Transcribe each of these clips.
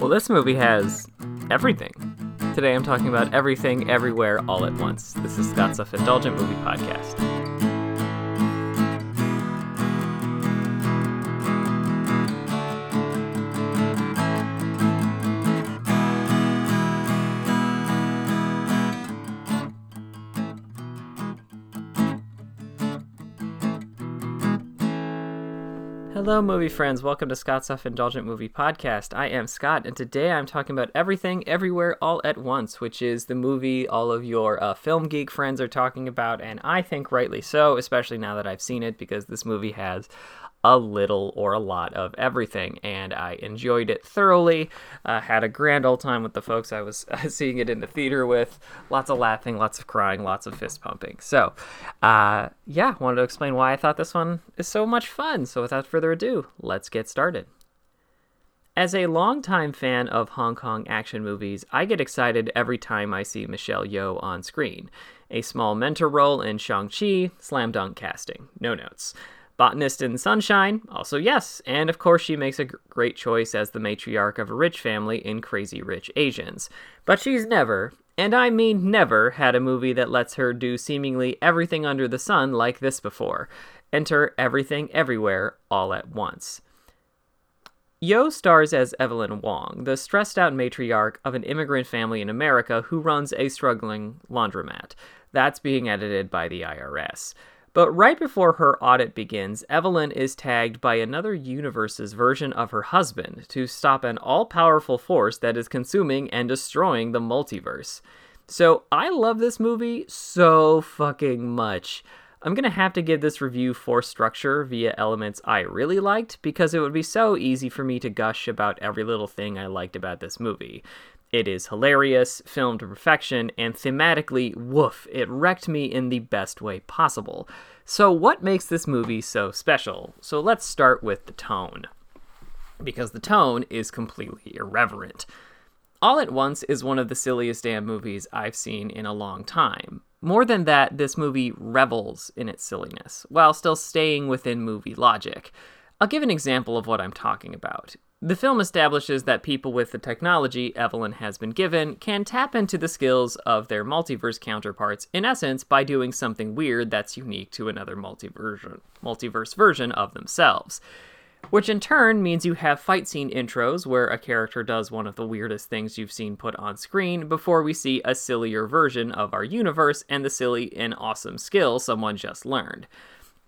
Well, this movie has everything. Today I'm talking about everything, everywhere, all at once. This is Scott's Self Indulgent Movie Podcast. Hello, movie friends. Welcome to Scott's Self Indulgent Movie Podcast. I am Scott, and today I'm talking about Everything, Everywhere, All at Once, which is the movie all of your uh, film geek friends are talking about, and I think rightly so, especially now that I've seen it, because this movie has a little or a lot of everything, and I enjoyed it thoroughly. Uh, had a grand old time with the folks I was uh, seeing it in the theater with. Lots of laughing, lots of crying, lots of fist pumping. So, uh, yeah, wanted to explain why I thought this one is so much fun. So, without further ado, let's get started. As a longtime fan of Hong Kong action movies, I get excited every time I see Michelle Yeoh on screen. A small mentor role in Shang-Chi, slam dunk casting. No notes. Botanist in Sunshine, also yes. And of course, she makes a great choice as the matriarch of a rich family in Crazy Rich Asians. But she's never, and I mean never, had a movie that lets her do seemingly everything under the sun like this before. Enter Everything Everywhere all at once. Yeoh stars as Evelyn Wong, the stressed out matriarch of an immigrant family in America who runs a struggling laundromat. That's being edited by the IRS. But right before her audit begins, Evelyn is tagged by another universe's version of her husband to stop an all powerful force that is consuming and destroying the multiverse. So I love this movie so fucking much. I'm gonna have to give this review for structure via elements I really liked because it would be so easy for me to gush about every little thing I liked about this movie. It is hilarious, filmed to perfection, and thematically, woof, it wrecked me in the best way possible. So, what makes this movie so special? So, let's start with the tone. Because the tone is completely irreverent. All at Once is one of the silliest damn movies I've seen in a long time. More than that, this movie revels in its silliness, while still staying within movie logic. I'll give an example of what I'm talking about. The film establishes that people with the technology Evelyn has been given can tap into the skills of their multiverse counterparts, in essence, by doing something weird that's unique to another multiverse, version of themselves. Which in turn means you have fight scene intros where a character does one of the weirdest things you've seen put on screen before we see a sillier version of our universe and the silly and awesome skill someone just learned.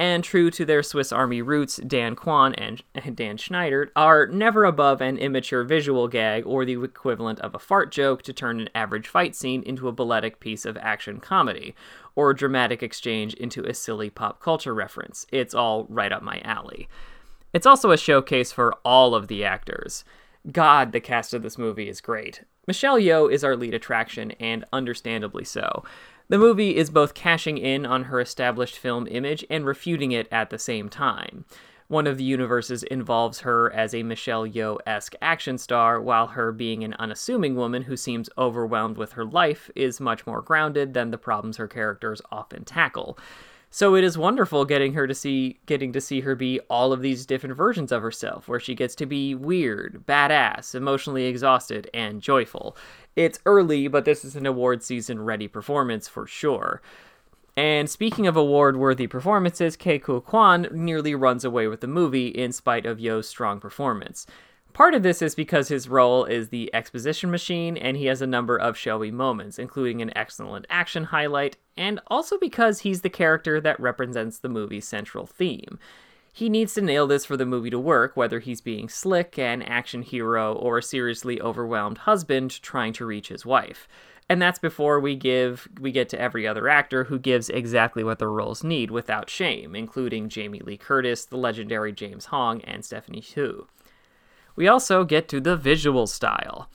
And true to their Swiss Army roots, Dan Kwan and Dan Scheinert are never above an immature visual gag or the equivalent of a fart joke to turn an average fight scene into a balletic piece of action comedy, or a dramatic exchange into a silly pop culture reference. It's all right up my alley. It's also a showcase for all of the actors. God, the cast of this movie is great. Michelle Yeoh is our lead attraction, and understandably so. The movie is both cashing in on her established film image and refuting it at the same time. One of the universes involves her as a Michelle Yeoh esque action star, while her being an unassuming woman who seems overwhelmed with her life is much more grounded than the problems her characters often tackle. So it is wonderful getting her to see getting to see her be all of these different versions of herself where she gets to be weird, badass, emotionally exhausted and joyful. It's early, but this is an award season ready performance for sure. And speaking of award worthy performances, Ke Huy Quan nearly runs away with the movie in spite of Yeoh's strong performance. Part of this is because his role is the exposition machine and he has a number of showy moments, including an excellent action highlight, and also because he's the character that represents the movie's central theme. He needs to nail this for the movie to work, whether he's being slick, an action hero, or a seriously overwhelmed husband trying to reach his wife. And that's before we give we get to every other actor who gives exactly what the roles need without shame, including Jamie Lee Curtis, the legendary James Hong, and Stephanie Hsu. We also get to the visual style.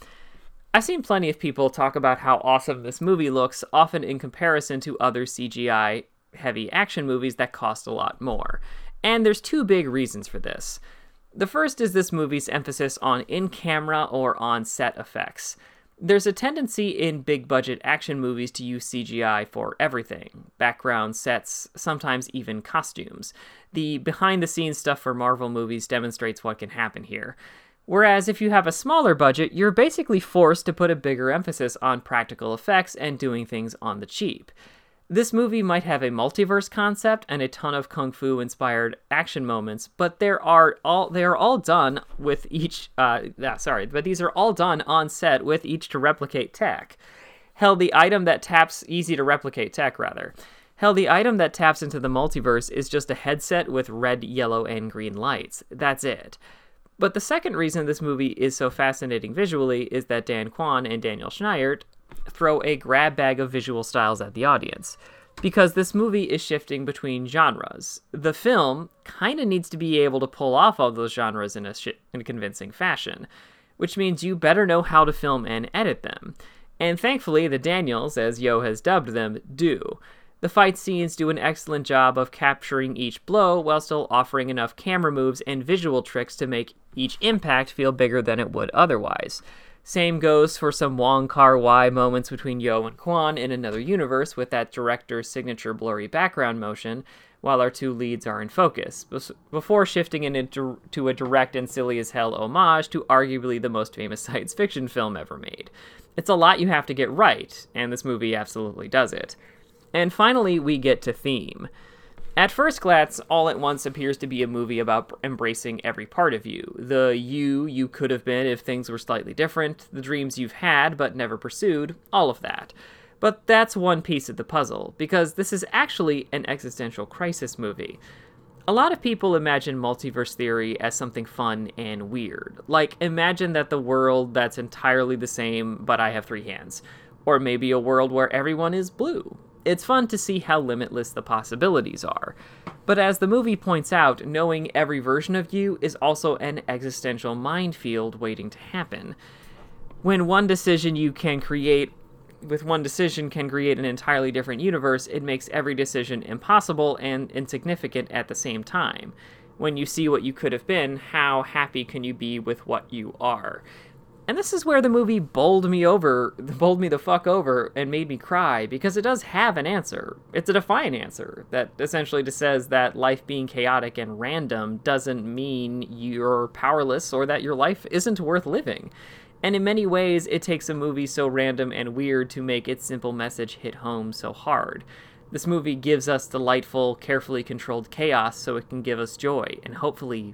I've seen plenty of people talk about how awesome this movie looks, often in comparison to other CGI heavy action movies that cost a lot more. And there's two big reasons for this. The first is this movie's emphasis on in camera or on set effects. There's a tendency in big budget action movies to use CGI for everything background, sets, sometimes even costumes. The behind the scenes stuff for Marvel movies demonstrates what can happen here. Whereas if you have a smaller budget, you're basically forced to put a bigger emphasis on practical effects and doing things on the cheap. This movie might have a multiverse concept and a ton of kung fu inspired action moments, but there are all they are all done with each uh sorry, but these are all done on set with each to replicate tech. Hell, the item that taps easy to replicate tech rather. Hell, the item that taps into the multiverse is just a headset with red, yellow, and green lights. That's it. But the second reason this movie is so fascinating visually is that Dan Kwan and Daniel Scheinert throw a grab bag of visual styles at the audience. Because this movie is shifting between genres. The film kind of needs to be able to pull off all those genres in a, sh- in a convincing fashion, which means you better know how to film and edit them. And thankfully, the Daniels, as Yeoh has dubbed them, do. The fight scenes do an excellent job of capturing each blow while still offering enough camera moves and visual tricks to make each impact feel bigger than it would otherwise. Same goes for some Wong Kar Wai moments between Yeoh and Kwan in another universe with that director's signature blurry background motion while our two leads are in focus, before shifting into to a direct and silly as hell homage to arguably the most famous science fiction film ever made. It's a lot you have to get right, and this movie absolutely does it. And finally, we get to theme. At first glance, All at Once appears to be a movie about embracing every part of you. The you you could have been if things were slightly different, the dreams you've had but never pursued, all of that. But that's one piece of the puzzle, because this is actually an existential crisis movie. A lot of people imagine multiverse theory as something fun and weird. Like, imagine that the world that's entirely the same, but I have three hands. Or maybe a world where everyone is blue. It's fun to see how limitless the possibilities are. But as the movie points out, knowing every version of you is also an existential minefield waiting to happen. When one decision you can create with one decision can create an entirely different universe, it makes every decision impossible and insignificant at the same time. When you see what you could have been, how happy can you be with what you are? And this is where the movie bowled me over, bowled me the fuck over, and made me cry because it does have an answer. It's a defiant answer that essentially just says that life being chaotic and random doesn't mean you're powerless or that your life isn't worth living. And in many ways, it takes a movie so random and weird to make its simple message hit home so hard. This movie gives us delightful, carefully controlled chaos so it can give us joy and hopefully